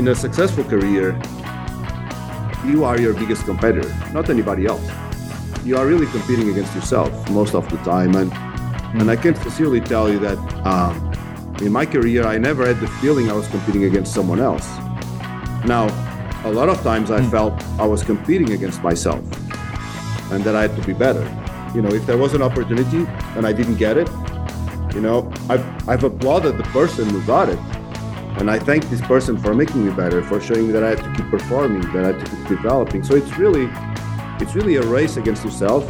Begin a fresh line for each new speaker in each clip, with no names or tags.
in a successful career, you are your biggest competitor, not anybody else. You are really competing against yourself most of the time. And, and I can sincerely tell you that um, in my career, I never had the feeling I was competing against someone else. Now, a lot of times I felt I was competing against myself and that I had to be better. You know, if there was an opportunity and I didn't get it, you know, I've, I've applauded the person who got it. And I thank this person for making me better, for showing me that I have to keep performing, that I have to keep developing. So it's really, it's really a race against yourself.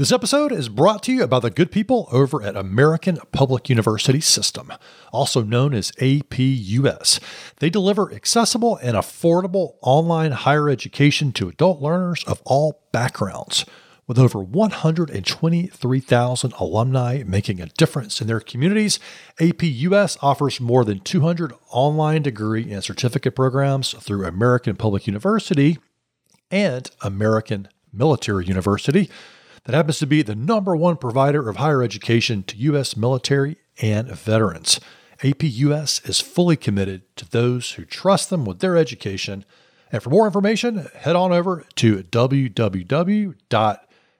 This episode is brought to you by the good people over at American Public University System, also known as APUS. They deliver accessible and affordable online higher education to adult learners of all backgrounds. With over 123,000 alumni making a difference in their communities, APUS offers more than 200 online degree and certificate programs through American Public University and American Military University that happens to be the number one provider of higher education to U.S. military and veterans. APUS is fully committed to those who trust them with their education. And for more information, head on over to www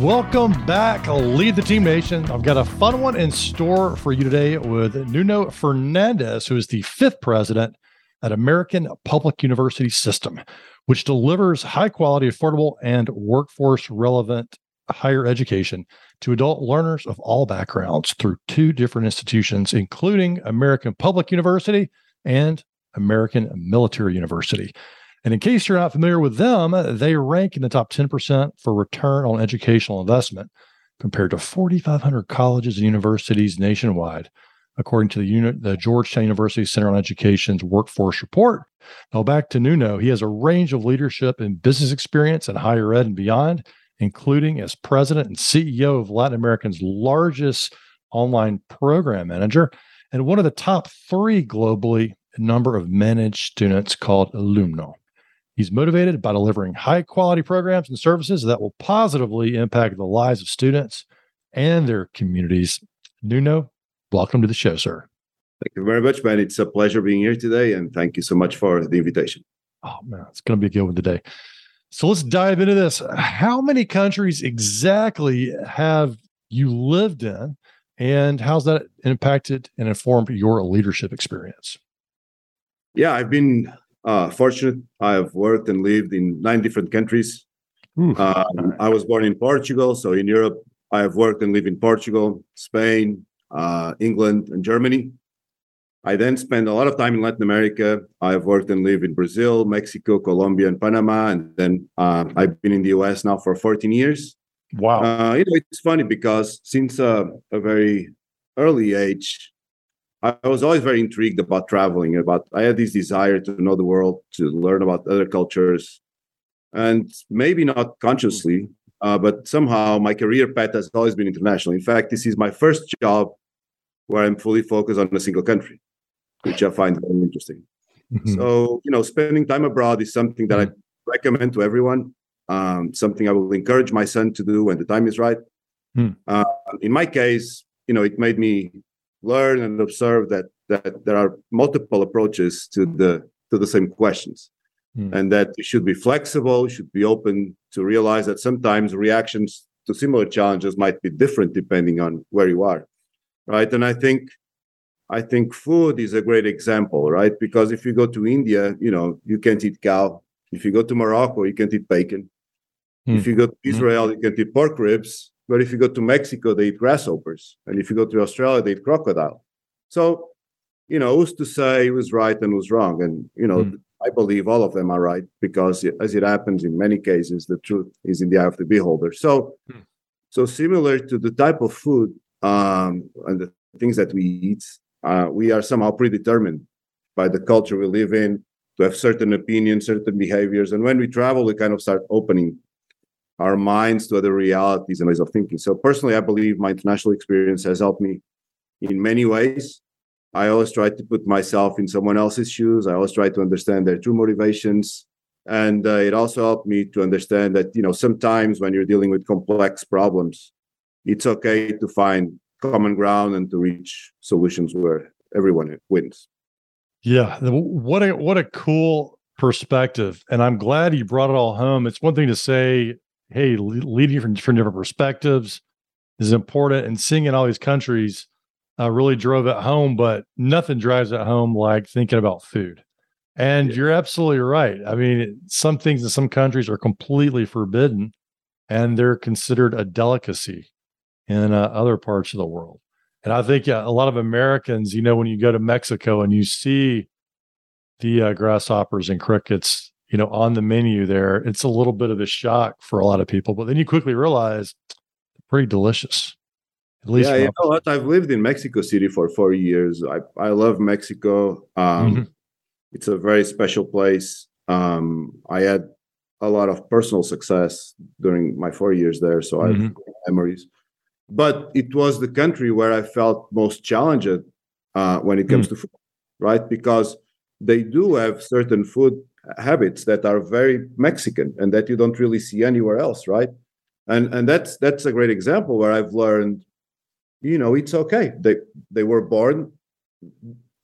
Welcome back, Lead the Team Nation. I've got a fun one in store for you today with Nuno Fernandes, who is the fifth president at American Public University System, which delivers high quality, affordable, and workforce relevant higher education to adult learners of all backgrounds through two different institutions, including American Public University and American Military University. And in case you're not familiar with them, they rank in the top 10% for return on educational investment compared to 4,500 colleges and universities nationwide, according to the, uni- the Georgetown University Center on Education's workforce report. Now, back to Nuno, he has a range of leadership and business experience in higher ed and beyond, including as president and CEO of Latin America's largest online program manager and one of the top three globally number of managed students called Ilumno. He's motivated by delivering high quality programs and services that will positively impact the lives of students and their communities. Nuno, welcome to the show, sir.
Thank you very much, man. It's a pleasure being here today, and thank you so much for the invitation.
Oh, man, it's going to be a good one today. So let's dive into this. How many countries exactly have you lived in, and how's that impacted and informed your leadership experience?
Yeah, I've been uh, fortunate. I have worked and lived in nine different countries. Um, I was born in Portugal, so in Europe, I have worked and lived in Portugal, Spain, uh, England, and Germany. I then spent a lot of time in Latin America. I have worked and lived in Brazil, Mexico, Colombia, and Panama. And then uh, I've been in the US now for 14 years.
Wow.
Uh, you know, it's funny because since uh, a very early age, I was always very intrigued about traveling. About I had this desire to know the world, to learn about other cultures, and maybe not consciously, uh, but somehow my career path has always been international. In fact, this is my first job where I'm fully focused on a single country, which I find very interesting. Mm-hmm. So, you know, spending time abroad is something that mm-hmm. I recommend to everyone. Um, something I will encourage my son to do when the time is right. Mm. Uh, in my case, you know, it made me learn and observe that that there are multiple approaches to the to the same questions mm. and that you should be flexible should be open to realize that sometimes reactions to similar challenges might be different depending on where you are right and i think i think food is a great example right because if you go to india you know you can't eat cow if you go to morocco you can't eat bacon mm. if you go to hmm. israel mm. you can't eat pork ribs but if you go to Mexico, they eat grasshoppers. And if you go to Australia, they eat crocodile. So, you know, who's to say who's right and who's wrong? And, you know, mm. I believe all of them are right because as it happens in many cases, the truth is in the eye of the beholder. So, mm. so similar to the type of food um, and the things that we eat, uh, we are somehow predetermined by the culture we live in, to have certain opinions, certain behaviors. And when we travel, we kind of start opening our minds to other realities and ways of thinking. So personally, I believe my international experience has helped me in many ways. I always try to put myself in someone else's shoes. I always try to understand their true motivations. And uh, it also helped me to understand that, you know, sometimes when you're dealing with complex problems, it's okay to find common ground and to reach solutions where everyone wins.
Yeah, what a what a cool perspective, and I'm glad you brought it all home. It's one thing to say, "Hey, leading from, from different perspectives is important," and seeing in all these countries uh, really drove it home. But nothing drives it home like thinking about food. And yeah. you're absolutely right. I mean, some things in some countries are completely forbidden, and they're considered a delicacy in uh, other parts of the world. And I think yeah, a lot of Americans, you know, when you go to Mexico and you see the uh, grasshoppers and crickets, you know, on the menu there, it's a little bit of a shock for a lot of people. But then you quickly realize pretty delicious.
At least, yeah, you know what? I've lived in Mexico City for four years. I I love Mexico. Um, mm-hmm. It's a very special place. Um, I had a lot of personal success during my four years there, so mm-hmm. I have memories but it was the country where I felt most challenged uh, when it comes mm. to food, right? Because they do have certain food habits that are very Mexican and that you don't really see anywhere else, right? And and that's that's a great example where I've learned, you know, it's okay. They they were born,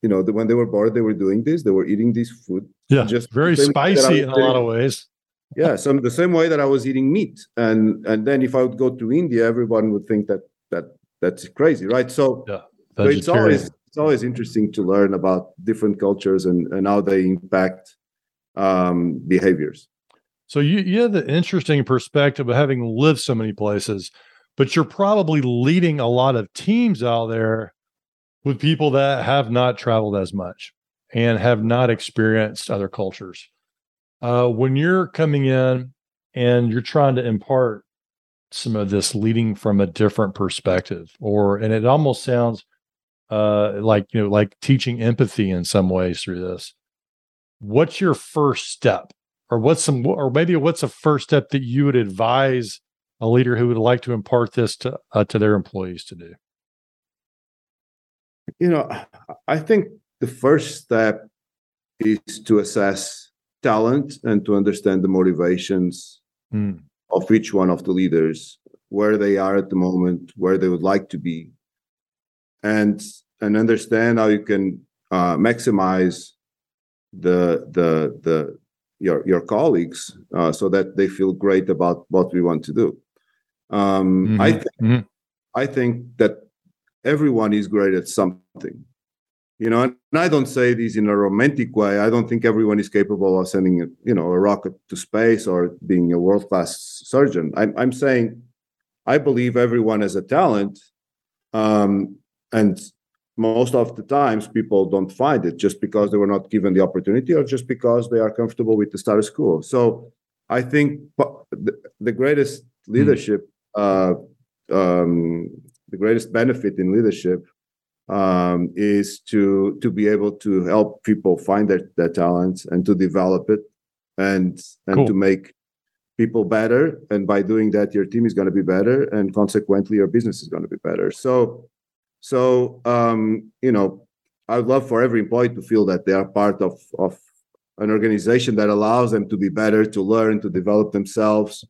you know, when they were born, they were doing this, they were eating this food.
Yeah, just very spicy in a lot of ways
yeah some the same way that i was eating meat and and then if i would go to india everyone would think that that that's crazy right so, yeah, so it's always it's always interesting to learn about different cultures and and how they impact um behaviors
so you you have the interesting perspective of having lived so many places but you're probably leading a lot of teams out there with people that have not traveled as much and have not experienced other cultures uh, when you're coming in and you're trying to impart some of this leading from a different perspective, or and it almost sounds uh, like you know, like teaching empathy in some ways through this. What's your first step, or what's some, or maybe what's a first step that you would advise a leader who would like to impart this to uh, to their employees to do?
You know, I think the first step is to assess talent and to understand the motivations mm. of each one of the leaders, where they are at the moment, where they would like to be, and and understand how you can uh, maximize the the the your your colleagues uh, so that they feel great about what we want to do. Um, mm-hmm. I think mm-hmm. I think that everyone is great at something you know and i don't say this in a romantic way i don't think everyone is capable of sending a, you know a rocket to space or being a world class surgeon I'm, I'm saying i believe everyone has a talent um, and most of the times people don't find it just because they were not given the opportunity or just because they are comfortable with the status quo so i think the, greatest hmm. leadership uh, um, the greatest benefit in leadership um, is to to be able to help people find their, their talents and to develop it and and cool. to make people better and by doing that your team is going to be better and consequently your business is going to be better so so um, you know i'd love for every employee to feel that they are part of of an organization that allows them to be better to learn to develop themselves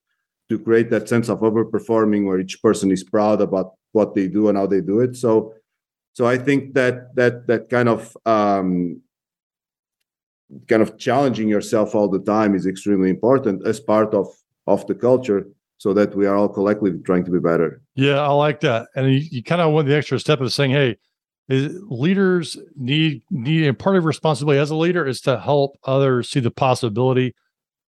to create that sense of overperforming where each person is proud about what they do and how they do it. So so I think that that that kind of um, kind of challenging yourself all the time is extremely important as part of of the culture so that we are all collectively trying to be better.
Yeah, I like that. And you, you kind of went the extra step of saying, hey, leaders need need and part of responsibility as a leader is to help others see the possibility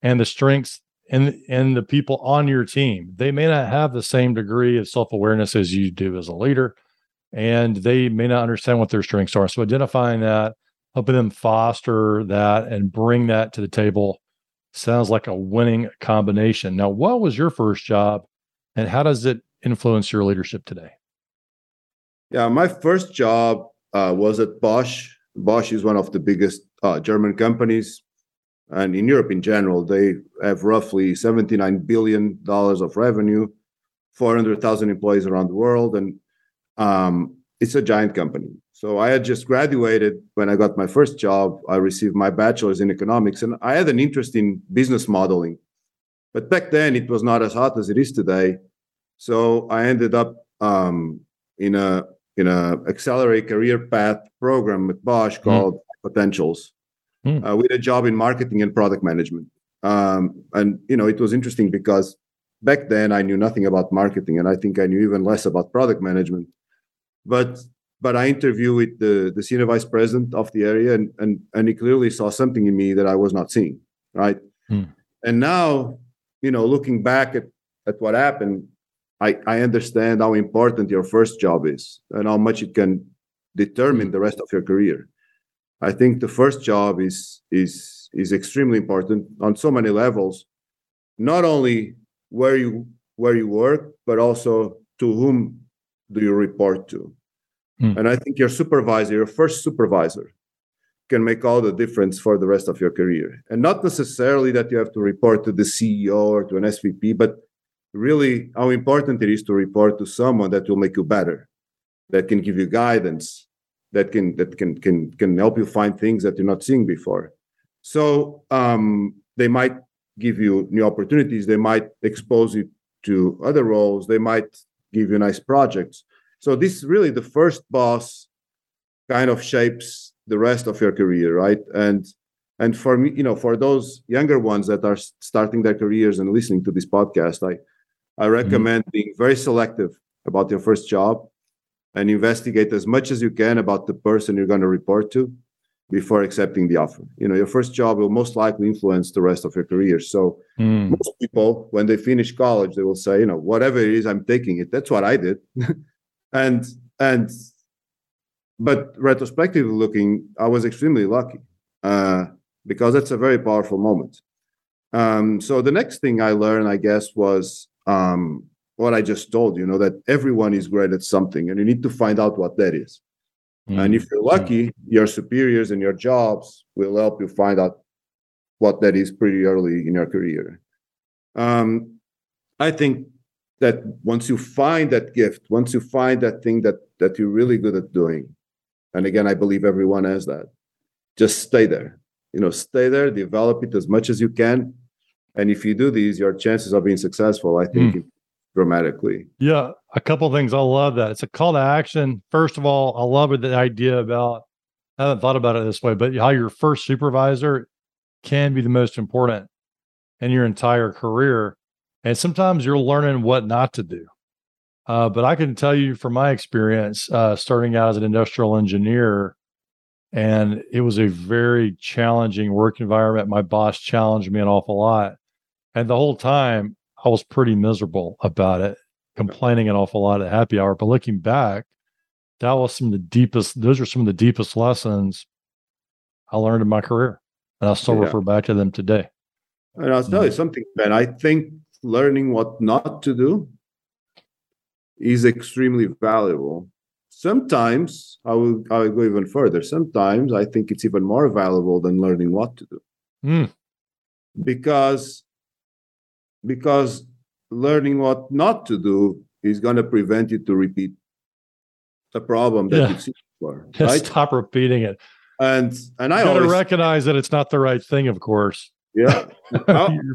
and the strengths and and the people on your team. They may not have the same degree of self-awareness as you do as a leader and they may not understand what their strengths are. So identifying that, helping them foster that and bring that to the table sounds like a winning combination. Now, what was your first job and how does it influence your leadership today?
Yeah, my first job uh, was at Bosch Bosch is one of the biggest uh, German companies, and in Europe in general, they have roughly 79 billion dollars of revenue, 400,000 employees around the world, and um, it's a giant company. So I had just graduated when I got my first job. I received my bachelor's in economics, and I had an interest in business modeling. But back then, it was not as hot as it is today. So I ended up um, in a in a accelerate career path program at Bosch hmm. called mm. Potentials. Mm. Uh, with a job in marketing and product management. Um, and you know, it was interesting because back then I knew nothing about marketing, and I think I knew even less about product management. But but I interviewed with the the senior vice president of the area, and and and he clearly saw something in me that I was not seeing. Right. Mm. And now, you know, looking back at at what happened, I, I understand how important your first job is and how much it can determine the rest of your career. I think the first job is is is extremely important on so many levels, not only where you where you work, but also to whom do you report to. Mm. And I think your supervisor, your first supervisor, can make all the difference for the rest of your career. And not necessarily that you have to report to the CEO or to an SVP, but really how important it is to report to someone that will make you better, that can give you guidance, that can that can can can help you find things that you're not seeing before. So um, they might give you new opportunities. They might expose you to other roles. They might give you nice projects. So this is really the first boss kind of shapes the rest of your career, right? And and for me, you know, for those younger ones that are starting their careers and listening to this podcast, I I mm-hmm. recommend mm-hmm. being very selective about your first job and investigate as much as you can about the person you're going to report to before accepting the offer. You know, your first job will most likely influence the rest of your career. So mm. most people, when they finish college, they will say, you know, whatever it is, I'm taking it. That's what I did. and and but retrospectively looking, I was extremely lucky uh, because that's a very powerful moment. Um, so the next thing I learned, I guess, was um, what I just told you, know, that everyone is great at something and you need to find out what that is. Mm-hmm. And if you're mm. lucky, your superiors and your jobs will help you find out what that is pretty early in your career. Um, I think that once you find that gift, once you find that thing that that you're really good at doing, and again, I believe everyone has that, just stay there. You know, stay there, develop it as much as you can. And if you do these, your chances of being successful, I think, mm dramatically.
Yeah, a couple things. I love that. It's a call to action. First of all, I love the idea about. I haven't thought about it this way, but how your first supervisor can be the most important in your entire career, and sometimes you're learning what not to do. Uh, but I can tell you from my experience, uh, starting out as an industrial engineer, and it was a very challenging work environment. My boss challenged me an awful lot. And the whole time I was pretty miserable about it, complaining an awful lot at happy hour. But looking back, that was some of the deepest, those are some of the deepest lessons I learned in my career. And I still yeah. refer back to them today.
And I'll tell you mm-hmm. something, Ben. I think learning what not to do is extremely valuable. Sometimes I will I will go even further. Sometimes I think it's even more valuable than learning what to do. Mm. Because because learning what not to do is going to prevent you to repeat the problem that yeah. you've seen before.
Right? Stop repeating it.
And and I
got to recognize that it's not the right thing, of course.
Yeah. you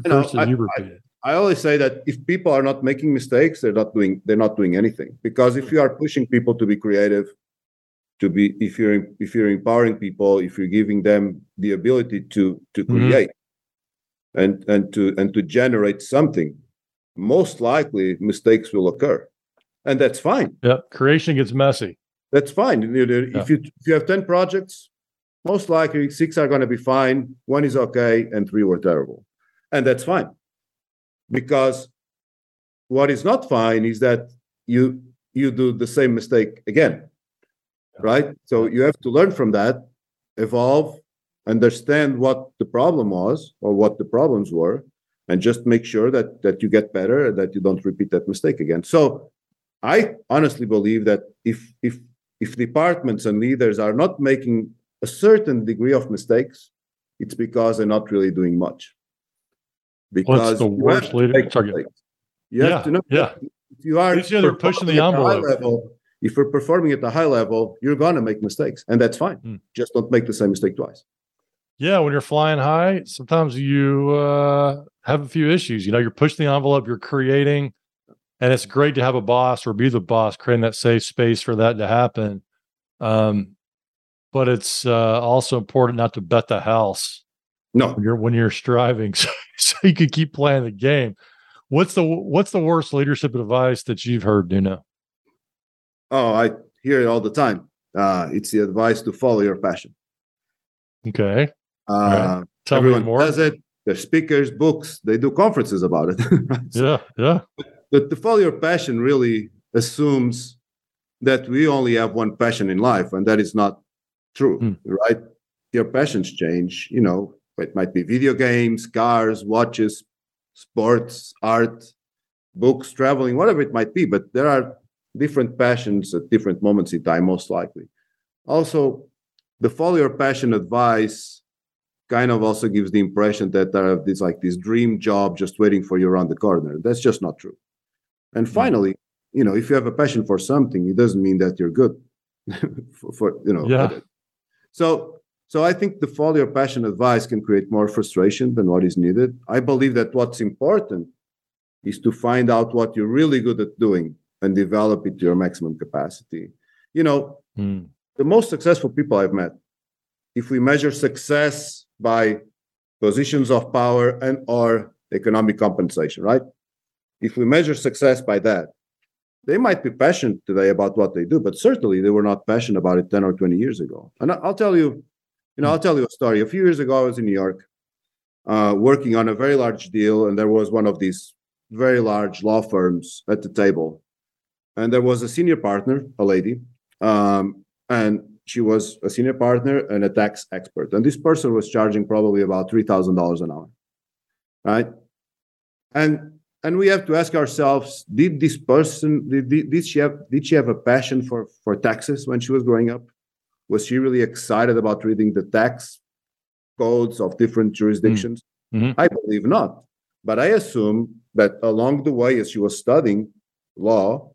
know, I, I, I always say that if people are not making mistakes, they're not doing they're not doing anything. Because if you are pushing people to be creative, to be if you're if you're empowering people, if you're giving them the ability to to mm-hmm. create, and and to and to generate something most likely mistakes will occur. And that's fine.
Yeah creation gets messy.
That's fine. If you if you have 10 projects most likely six are going to be fine one is okay and three were terrible. And that's fine because what is not fine is that you you do the same mistake again right? So you have to learn from that evolve understand what the problem was or what the problems were and just make sure that that you get better that you don't repeat that mistake again. So i honestly believe that if if if departments and leaders are not making a certain degree of mistakes, it's because they're not really doing much.
Because What's the worst leader? Sorry.
You have
yeah,
to know
yeah.
if you are
you they're pushing the envelope.
Level, if you're performing at a high level, you're gonna make mistakes, and that's fine. Mm. Just don't make the same mistake twice.
Yeah, when you're flying high, sometimes you uh, have a few issues. You know, you're pushing the envelope, you're creating, and it's great to have a boss or be the boss, creating that safe space for that to happen. Um, but it's uh, also important not to bet the house.
No,
when you're when you're striving, so, so you can keep playing the game. What's the what's the worst leadership advice that you've heard, Nuno?
Oh, I hear it all the time. Uh, it's the advice to follow your passion.
Okay.
Uh, right.
Tell
everyone
me more.
does it. There's speakers, books. They do conferences about it.
yeah, yeah.
But to follow your passion really assumes that we only have one passion in life, and that is not true, mm. right? Your passions change. You know, it might be video games, cars, watches, sports, art, books, traveling, whatever it might be. But there are different passions at different moments in time, most likely. Also, the follow your passion advice kind of also gives the impression that there are this like this dream job just waiting for you around the corner. That's just not true. And hmm. finally, you know, if you have a passion for something, it doesn't mean that you're good. for, for, you know.
Yeah.
So so I think the follow your passion advice can create more frustration than what is needed. I believe that what's important is to find out what you're really good at doing and develop it to your maximum capacity. You know, mm. the most successful people I've met, if we measure success by positions of power and or economic compensation, right? If we measure success by that, they might be passionate today about what they do, but certainly they were not passionate about it 10 or 20 years ago. And I'll tell you, you know, I'll tell you a story. A few years ago, I was in New York uh, working on a very large deal, and there was one of these very large law firms at the table and there was a senior partner, a lady, um, and she was a senior partner and a tax expert. And this person was charging probably about three thousand dollars an hour, right? And and we have to ask ourselves: Did this person did, did she have did she have a passion for for taxes when she was growing up? Was she really excited about reading the tax codes of different jurisdictions? Mm-hmm. I believe not. But I assume that along the way, as she was studying law,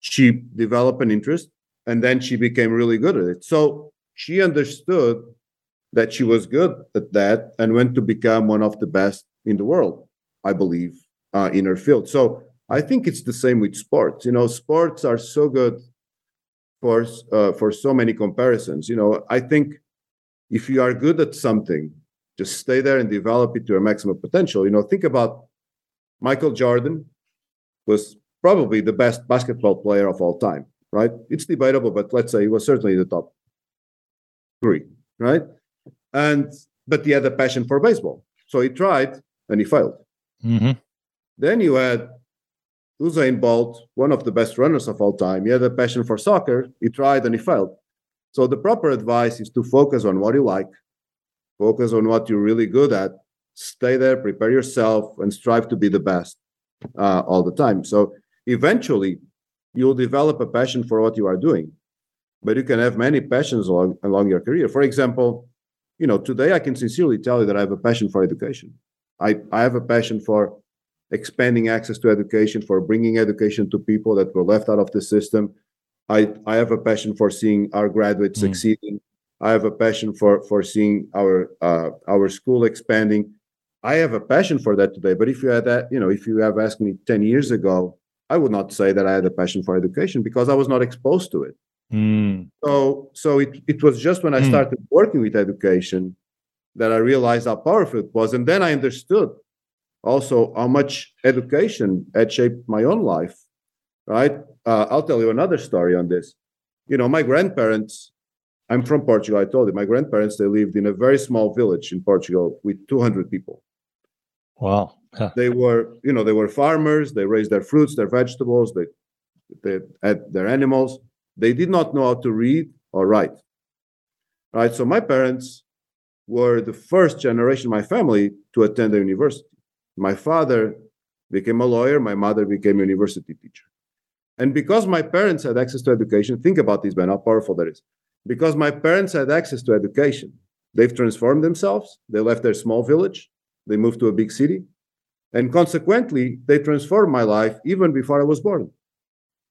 she developed an interest and then she became really good at it. So she understood that she was good at that and went to become one of the best in the world, I believe, uh, in her field. So I think it's the same with sports. You know, sports are so good for uh, for so many comparisons. You know, I think if you are good at something, just stay there and develop it to your maximum potential. You know, think about Michael Jordan was probably the best basketball player of all time, right? It's debatable, but let's say he was certainly the top three, right? And but he had a passion for baseball, so he tried and he failed.
Mm-hmm.
Then you had Usain Bolt, one of the best runners of all time. He had a passion for soccer. He tried and he failed. So the proper advice is to focus on what you like, focus on what you're really good at, stay there, prepare yourself, and strive to be the best uh, all the time. So eventually you'll develop a passion for what you are doing but you can have many passions along, along your career for example you know today i can sincerely tell you that i have a passion for education i, I have a passion for expanding access to education for bringing education to people that were left out of the system i, I have a passion for seeing our graduates mm. succeeding i have a passion for for seeing our uh, our school expanding i have a passion for that today but if you had that you know if you have asked me 10 years ago I would not say that I had a passion for education because I was not exposed to it.
Mm.
So, so it, it was just when I mm. started working with education that I realized how powerful it was. And then I understood also how much education had shaped my own life. Right. Uh, I'll tell you another story on this. You know, my grandparents, I'm from Portugal. I told you, my grandparents, they lived in a very small village in Portugal with 200 people.
Wow.
They were, you know, they were farmers. They raised their fruits, their vegetables. They, they had their animals. They did not know how to read or write. Right. So my parents were the first generation of my family to attend a university. My father became a lawyer. My mother became a university teacher. And because my parents had access to education, think about this, man, how powerful that is. because my parents had access to education. They've transformed themselves. They left their small village. They moved to a big city. And consequently, they transformed my life even before I was born.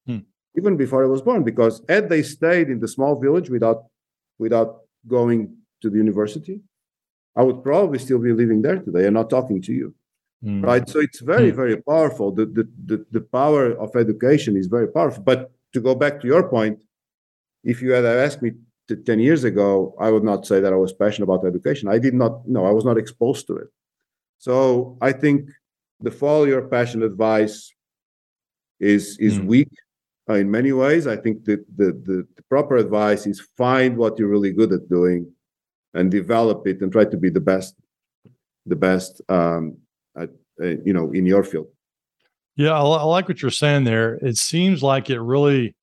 Hmm. Even before I was born, because had they stayed in the small village without without going to the university, I would probably still be living there today and not talking to you. Hmm. Right. So it's very, hmm. very powerful. The, the the the power of education is very powerful. But to go back to your point, if you had asked me 10 years ago, I would not say that I was passionate about education. I did not, no, I was not exposed to it. So I think the follow your passion advice is is mm. weak uh, in many ways. I think that the, the, the proper advice is find what you're really good at doing and develop it and try to be the best, the best, um, at, uh, you know, in your field.
Yeah, I, I like what you're saying there. It seems like it really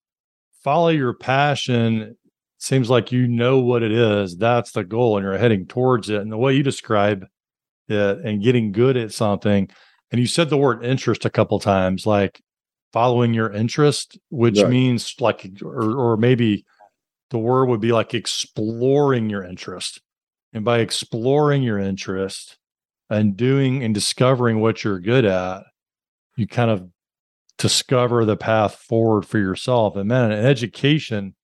follow your passion seems like you know what it is. That's the goal, and you're heading towards it. And the way you describe it and getting good at something, and you said the word interest a couple times, like following your interest, which right. means like, or, or maybe the word would be like exploring your interest. And by exploring your interest and doing and discovering what you're good at, you kind of discover the path forward for yourself. And man, an education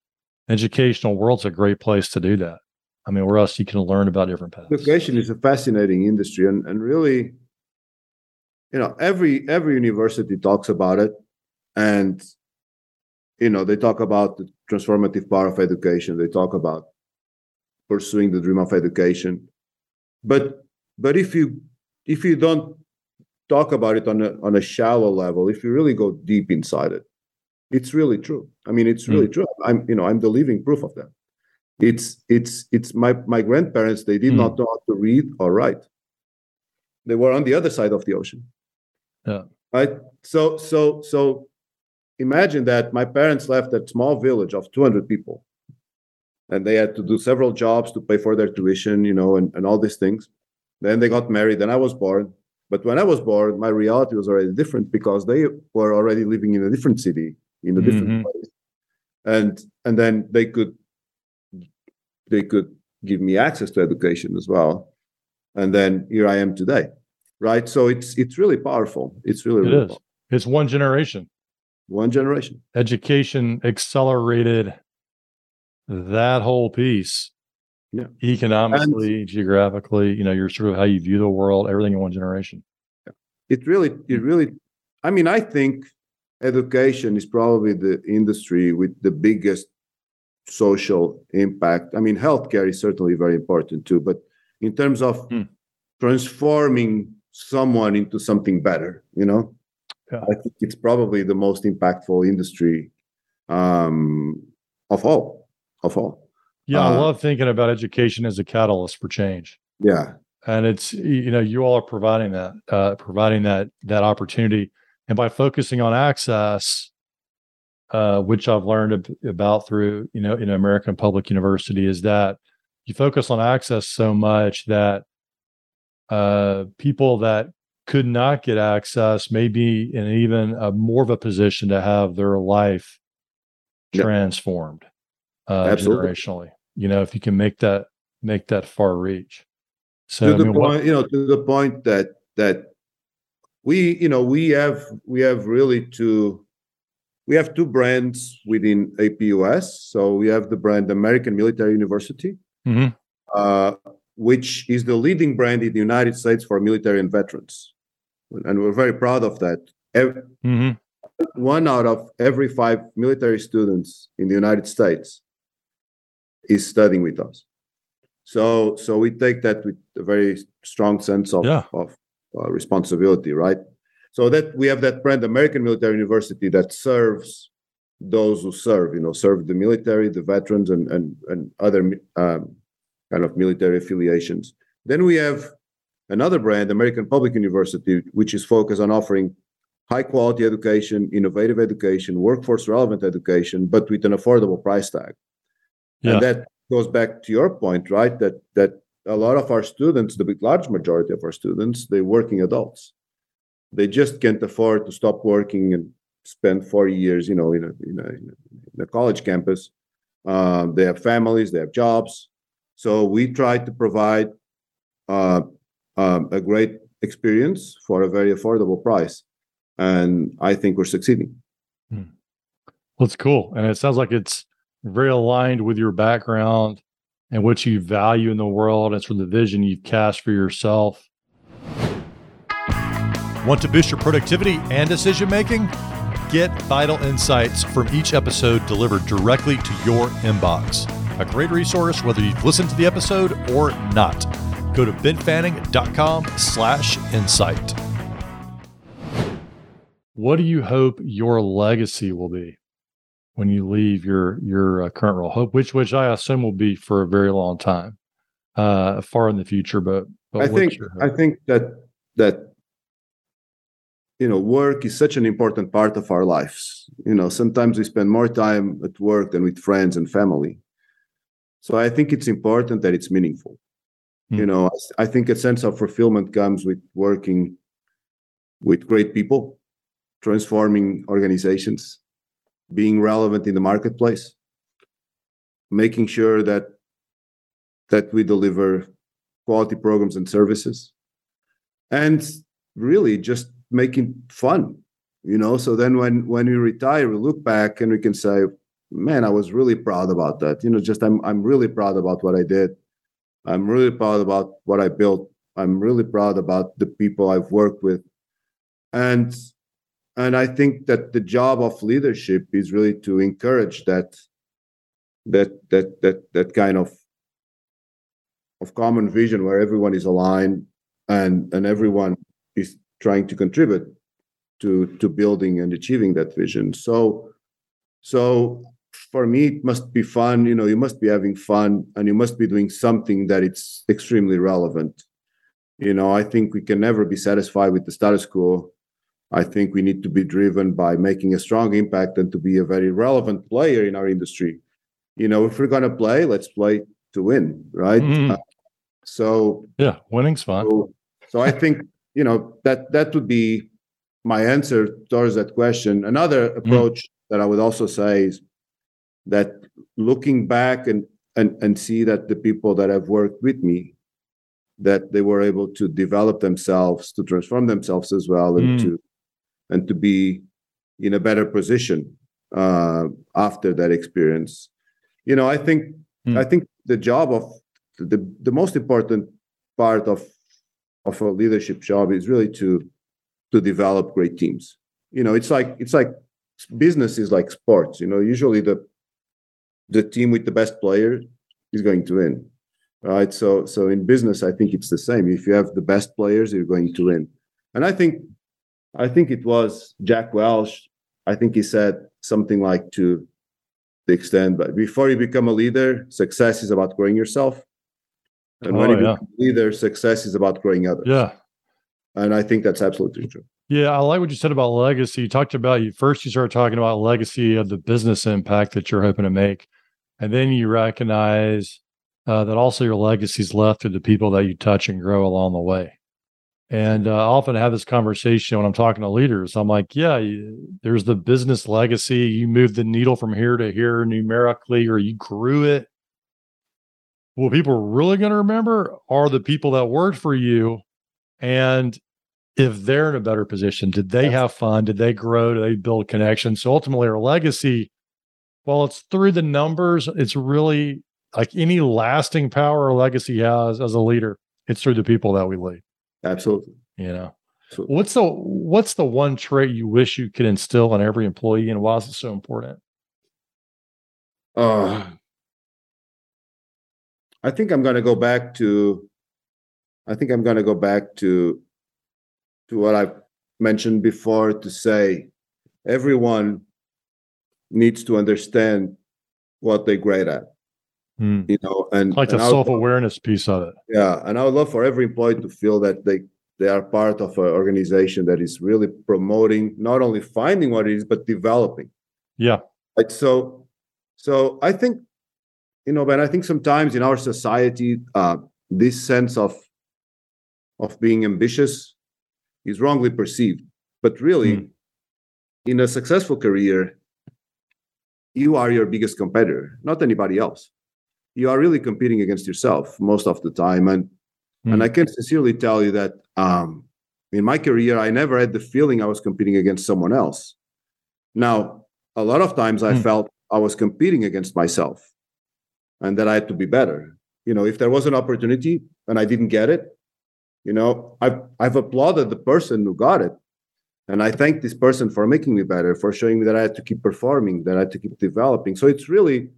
educational world's a great place to do that. I mean, where else you can learn about different paths.
Education is a fascinating industry, and and really, you know, every every university talks about it, and you know, they talk about the transformative power of education. They talk about pursuing the dream of education, but but if you if you don't talk about it on a on a shallow level, if you really go deep inside it, it's really true. I mean, it's really mm. true. I'm, you know, I'm the living proof of that. It's, it's, it's my my grandparents. They did mm. not know how to read or write. They were on the other side of the ocean.
Yeah.
Right. So, so, so, imagine that my parents left that small village of 200 people, and they had to do several jobs to pay for their tuition, you know, and, and all these things. Then they got married. and I was born. But when I was born, my reality was already different because they were already living in a different city in a different mm-hmm. place and and then they could they could give me access to education as well and then here i am today right so it's it's really powerful it's really,
it
really
is. Powerful. it's one generation
one generation
education accelerated that whole piece
yeah
economically and, geographically you know you're sort of how you view the world everything in one generation
it really it really i mean i think education is probably the industry with the biggest social impact. I mean, healthcare is certainly very important too, but in terms of mm. transforming someone into something better, you know, yeah. I think it's probably the most impactful industry um, of all. Of all.
Yeah, uh, I love thinking about education as a catalyst for change.
Yeah,
and it's you know you all are providing that, uh, providing that that opportunity and by focusing on access, uh, which I've learned about through, you know, in American Public University, is that you focus on access so much that uh, people that could not get access may be in even a more of a position to have their life yep. transformed uh, generationally. You know, if you can make that make that far reach.
So to the mean, point, what, you know, to the point that that we you know we have we have really two we have two brands within APUS. So we have the brand American Military University, mm-hmm. uh, which is the leading brand in the United States for military and veterans, and we're very proud of that. Every, mm-hmm. One out of every five military students in the United States is studying with us. So so we take that with a very strong sense of,
yeah.
of uh, responsibility, right? So that we have that brand, American Military University, that serves those who serve, you know, serve the military, the veterans, and and and other um, kind of military affiliations. Then we have another brand, American Public University, which is focused on offering high quality education, innovative education, workforce relevant education, but with an affordable price tag. Yeah. And that goes back to your point, right? That that a lot of our students, the big large majority of our students, they're working adults. They just can't afford to stop working and spend four years, you know, in a, in a, in a college campus Um, they have families, they have jobs. So we try to provide uh, um, a great experience for a very affordable price, and I think we're succeeding.
Hmm. Well, it's cool, and it sounds like it's very aligned with your background and what you value in the world, and from the vision you've cast for yourself. Want to boost your productivity and decision making? Get vital insights from each episode delivered directly to your inbox. A great resource whether you've listened to the episode or not. Go to benfanning.com slash insight. What do you hope your legacy will be when you leave your your uh, current role? Hope which which I assume will be for a very long time, uh, far in the future. But, but
I think I think that that you know work is such an important part of our lives. You know, sometimes we spend more time at work than with friends and family. So I think it's important that it's meaningful. Mm. You know, I think a sense of fulfillment comes with working with great people, transforming organizations, being relevant in the marketplace, making sure that that we deliver quality programs and services, and really just making fun. You know, so then when when we retire, we look back and we can say, man, I was really proud about that. You know, just I'm I'm really proud about what I did. I'm really proud about what I built. I'm really proud about the people I've worked with. And and I think that the job of leadership is really to encourage that that that that that kind of of common vision where everyone is aligned and and everyone is trying to contribute to to building and achieving that vision. So so for me it must be fun you know you must be having fun and you must be doing something that it's extremely relevant you know i think we can never be satisfied with the status quo i think we need to be driven by making a strong impact and to be a very relevant player in our industry you know if we're going to play let's play to win right mm-hmm. uh, so
yeah winning's fun
so, so i think you know that that would be my answer towards that question another mm. approach mm that i would also say is that looking back and and and see that the people that have worked with me that they were able to develop themselves to transform themselves as well and mm. to and to be in a better position uh, after that experience. You know i think mm. i think the job of the the most important part of of a leadership job is really to to develop great teams. You know it's like it's like business is like sports you know usually the the team with the best player is going to win right? So so in business i think it's the same. If you have the best players you're going to win. And i think i think it was jack welch i think he said something like to the extent but before you become a leader success is about growing yourself and oh, when you yeah. become a leader success is about growing others
yeah
and i think that's absolutely true
yeah, I like what you said about legacy. You talked about you first you started talking about legacy of the business impact that you're hoping to make. And then you recognize uh, that also your legacy is left to the people that you touch and grow along the way. And uh, I often have this conversation when I'm talking to leaders. I'm like, yeah, you, there's the business legacy. You moved the needle from here to here numerically, or you grew it. What people are really going to remember are the people that worked for you. And if they're in a better position, did they have fun? Did they grow? Did they build connections? So ultimately, our legacy well, it's through the numbers. It's really like any lasting power or legacy has as a leader. It's through the people that we lead.
Absolutely.
You know, Absolutely. what's the what's the one trait you wish you could instill in every employee, and why is it so important?
Uh, I think I'm going to go back to. I think I'm going to go back to to what I mentioned before to say everyone needs to understand what they're great at.
Mm.
You know, and
like
the
self awareness piece of it.
Yeah, and I would love for every employee to feel that they they are part of an organization that is really promoting not only finding what it is but developing.
Yeah.
Like so, so I think, you know, Ben, I think sometimes in our society, uh, this sense of of being ambitious is wrongly perceived. But really, mm. in a successful career, you are your biggest competitor, not anybody else. You are really competing against yourself most of the time. And mm. and I can sincerely tell you that um, in my career, I never had the feeling I was competing against someone else. Now, a lot of times I mm. felt I was competing against myself and that I had to be better. You know, if there was an opportunity and I didn't get it, you know, I've I've applauded the person who got it. And I thank this person for making me better, for showing me that I had to keep performing, that I had to keep developing. So it's really,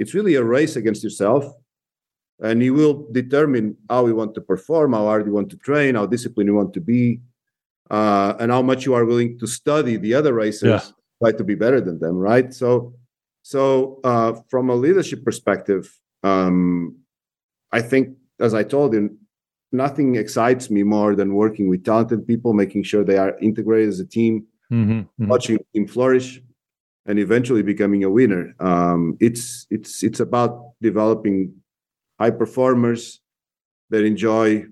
it's really a race against yourself. And you will determine how you want to perform, how hard you want to train, how disciplined you want to be, uh, and how much you are willing to study the other racers, yeah. try to be better than them, right? So, so uh, from a leadership perspective, um, I think, as I told you, nothing excites me more than working with talented people, making sure they are integrated as a team, mm-hmm, mm-hmm. watching team flourish, and eventually becoming a winner. Um, it's it's it's about developing high performers that enjoy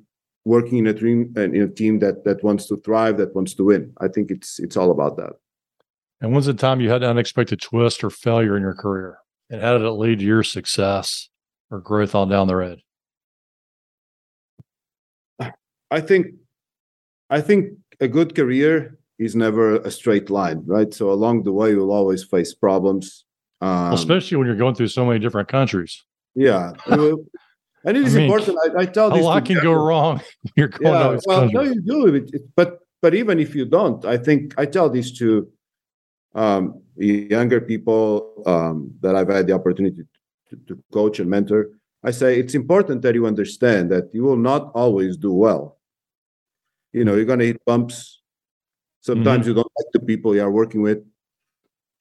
working in a team and in a team that that wants to thrive, that wants to win. I think it's it's all about that.
And when's the time you had an unexpected twist or failure in your career? And how did it lead to your success or growth on down the road?
I think I think a good career is never a straight line, right? So along the way, you'll always face problems,
um, especially when you're going through so many different countries.
Yeah, and it is I mean, important. I, I tell
a lot can go wrong. You're going yeah, well,
no, you do it, but but even if you don't, I think I tell these to um, younger people um, that I've had the opportunity to, to coach and mentor. I say it's important that you understand that you will not always do well you know you're going to hit bumps sometimes mm-hmm. you don't like the people you are working with.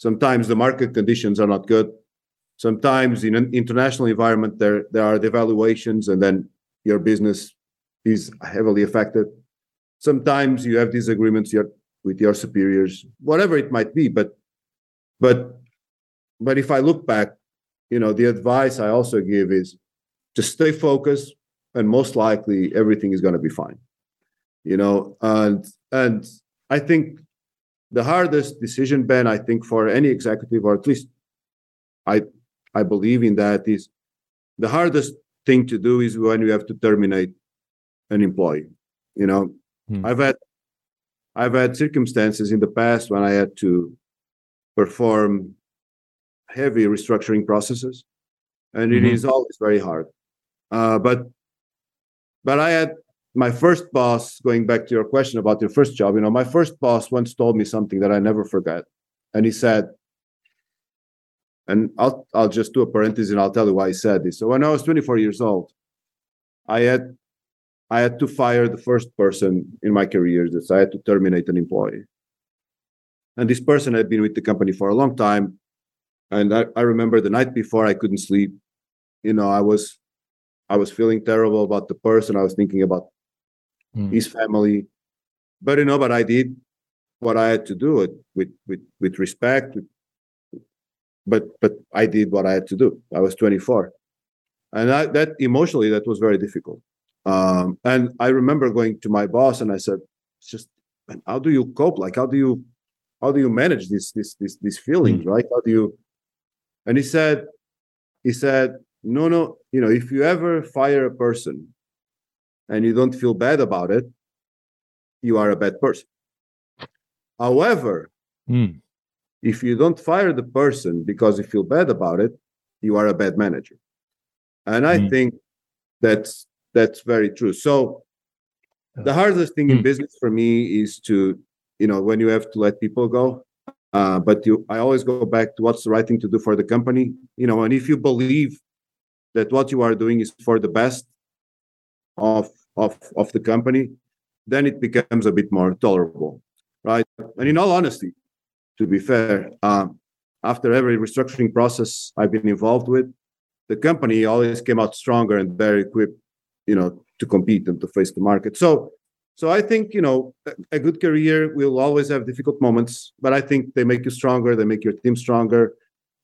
Sometimes the market conditions are not good. Sometimes in an international environment there there are devaluations and then your business is heavily affected. Sometimes you have disagreements with your superiors whatever it might be but but but if i look back you know the advice i also give is just stay focused and most likely everything is going to be fine you know and and i think the hardest decision ben i think for any executive or at least i i believe in that is the hardest thing to do is when you have to terminate an employee you know hmm. i've had i've had circumstances in the past when i had to perform heavy restructuring processes and mm-hmm. it is always very hard uh, but but i had my first boss, going back to your question about your first job, you know, my first boss once told me something that I never forget. And he said, and I'll I'll just do a parenthesis and I'll tell you why he said this. So when I was 24 years old, I had I had to fire the first person in my career that I had to terminate an employee. And this person had been with the company for a long time. And I, I remember the night before I couldn't sleep. You know, I was I was feeling terrible about the person. I was thinking about mm. his family. But you know, but I did what I had to do it with with with respect. With, but but I did what I had to do. I was 24, and I, that emotionally that was very difficult. Um, and I remember going to my boss and I said, "It's just, man, how do you cope? Like, how do you how do you manage this this this these feelings, mm. right? How do you?" And he said, he said, "No, no, you know, if you ever fire a person and you don't feel bad about it, you are a bad person. However, mm. if you don't fire the person because you feel bad about it, you are a bad manager. And I mm. think that's that's very true. So the hardest thing in hmm. business for me is to, you know, when you have to let people go. Uh, but you, I always go back to what's the right thing to do for the company, you know, and if you believe that what you are doing is for the best of of of the company, then it becomes a bit more tolerable, right? And in all honesty, to be fair, um, after every restructuring process I've been involved with, the company always came out stronger and better equipped, you know, to compete and to face the market. So, so I think you know a good career will always have difficult moments, but I think they make you stronger. They make your team stronger.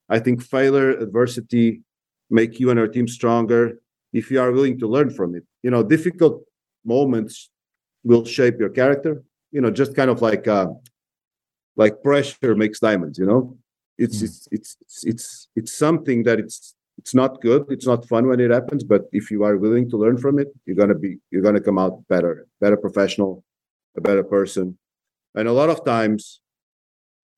I think failure, adversity, make you and your team stronger if you are willing to learn from it. You know, difficult moments will shape your character. You know, just kind of like uh, like pressure makes diamonds. You know, it's, mm. it's, it's it's it's it's something that it's it's not good it's not fun when it happens but if you are willing to learn from it you're going to be you're going to come out better better professional a better person and a lot of times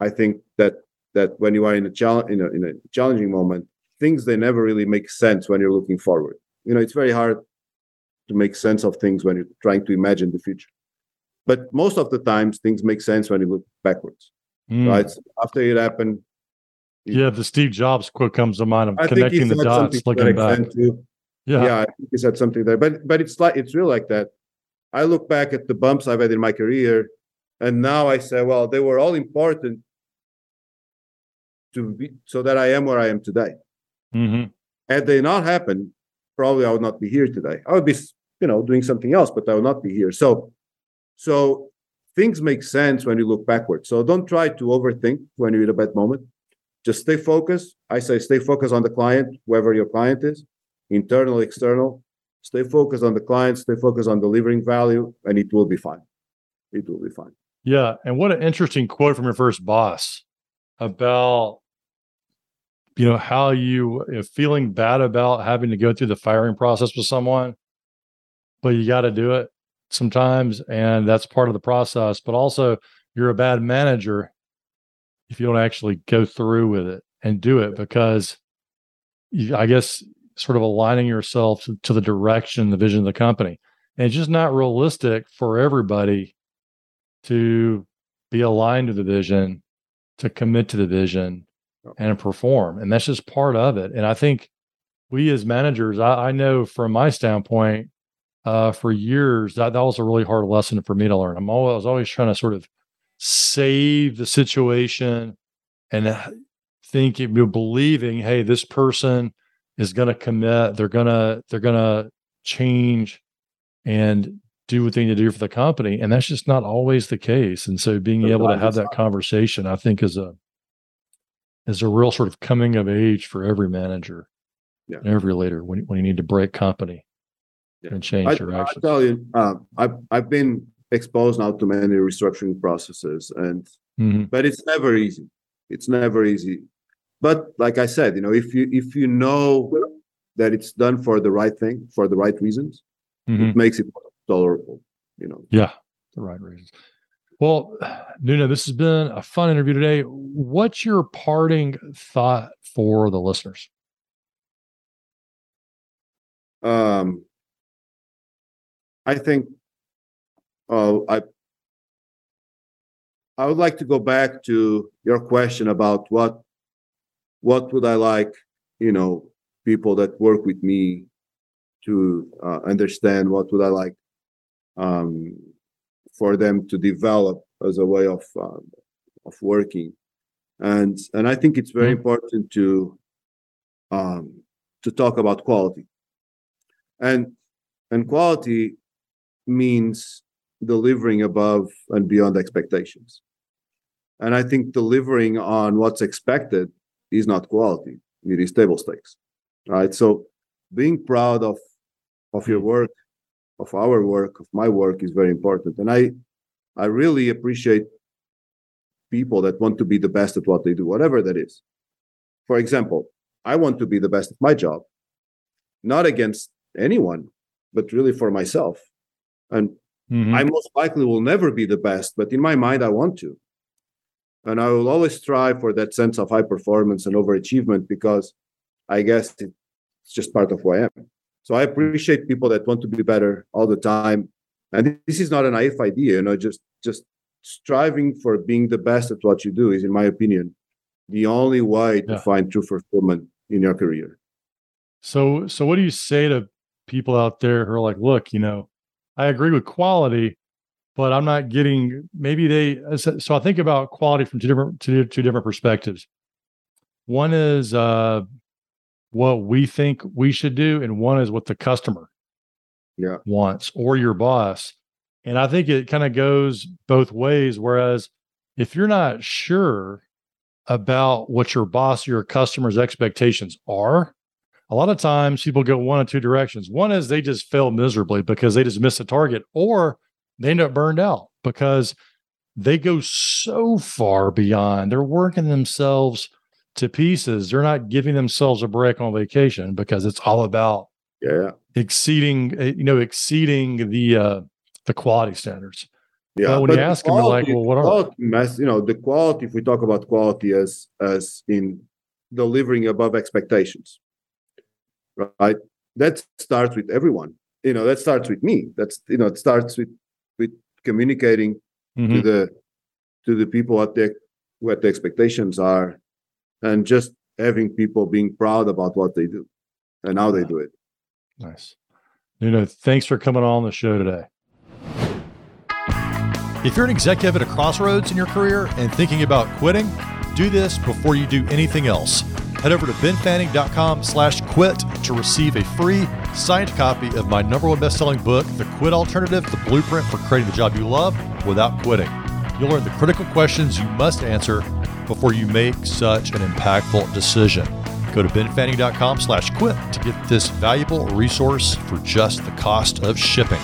i think that that when you are in a challenge in a, in a challenging moment things they never really make sense when you're looking forward you know it's very hard to make sense of things when you're trying to imagine the future but most of the times things make sense when you look backwards mm. right after it happened
yeah, the Steve Jobs quote comes to mind of I connecting the dots, looking back.
Too. Yeah, yeah, I think he said something there, but but it's like it's real like that. I look back at the bumps I've had in my career, and now I say, well, they were all important to be so that I am where I am today. Mm-hmm. Had they not happened, probably I would not be here today. I would be, you know, doing something else, but I would not be here. So, so things make sense when you look backward. So don't try to overthink when you're in a bad moment just stay focused. I say stay focused on the client, whoever your client is, internal, external. Stay focused on the client, stay focused on delivering value, and it will be fine. It will be fine.
Yeah. And what an interesting quote from your first boss about you know how you, know, feeling bad about having to go through the firing process with someone but you got to do it sometimes and that's part of the process but also you're a bad manager if you don't actually go through with it and do it because you, I guess sort of aligning yourself to, to, the direction, the vision of the company. And it's just not realistic for everybody to be aligned to the vision, to commit to the vision and perform. And that's just part of it. And I think we as managers, I, I know from my standpoint, uh, for years, that, that was a really hard lesson for me to learn. I'm always, I was always trying to sort of save the situation and uh, thinking believing hey this person is going to commit they're going to they're going to change and do what they need to do for the company and that's just not always the case and so being able to have that conversation i think is a is a real sort of coming of age for every manager yeah. and every leader when, when you need to break company yeah. and change I, direction.
I tell you, uh, I've I've been exposed now to many restructuring processes and mm-hmm. but it's never easy it's never easy but like i said you know if you if you know that it's done for the right thing for the right reasons mm-hmm. it makes it tolerable you know
yeah the right reasons well nuno this has been a fun interview today what's your parting thought for the listeners
um i think uh, I I would like to go back to your question about what what would I like, you know, people that work with me to uh, understand. What would I like um, for them to develop as a way of uh, of working, and and I think it's very mm-hmm. important to um, to talk about quality, and and quality means delivering above and beyond expectations. And I think delivering on what's expected is not quality, it is table stakes. Right. So being proud of of your work, of our work, of my work is very important. And I I really appreciate people that want to be the best at what they do, whatever that is. For example, I want to be the best at my job, not against anyone, but really for myself. And Mm-hmm. I most likely will never be the best, but in my mind, I want to. And I will always strive for that sense of high performance and overachievement because I guess it's just part of who I am. So I appreciate people that want to be better all the time. And this is not a naive idea, you know, just just striving for being the best at what you do is, in my opinion, the only way to yeah. find true fulfillment in your career.
So so what do you say to people out there who are like, look, you know, I agree with quality, but I'm not getting maybe they. So I think about quality from two different two, two different perspectives. One is uh, what we think we should do, and one is what the customer
yeah.
wants or your boss. And I think it kind of goes both ways. Whereas if you're not sure about what your boss, your customer's expectations are, a lot of times people go one of two directions. One is they just fail miserably because they just miss the target, or they end up burned out because they go so far beyond. They're working themselves to pieces, they're not giving themselves a break on vacation because it's all about
yeah
exceeding eh, you know exceeding the uh the quality standards.
yeah
Well, when you ask them, like, "Well, what are they?"
quality you know the quality if we talk about quality as as in delivering above expectations right that starts with everyone you know that starts with me that's you know it starts with with communicating to
Mhm.
the to the people what their what the expectations are and just having people being proud about what they do and how they do it
Nice. You know, thanks for coming on the show today. If you're an executive at a crossroads in your career and thinking about quitting, do this before you do anything else. Head over to benfanning.com slash quit to receive a free signed copy of my number one best-selling book, The Quit Alternative, the blueprint for creating the job you love without quitting. You'll learn the critical questions you must answer before you make such an impactful decision. Go to benfanning.com slash quit to get this valuable resource for just the cost of shipping.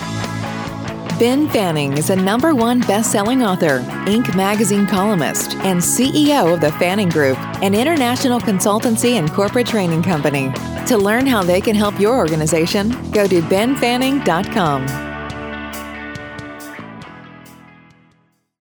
Ben Fanning is a number one best-selling author, Inc. magazine columnist, and CEO of the Fanning Group, an international consultancy and corporate training company. To learn how they can help your organization, go to benfanning.com.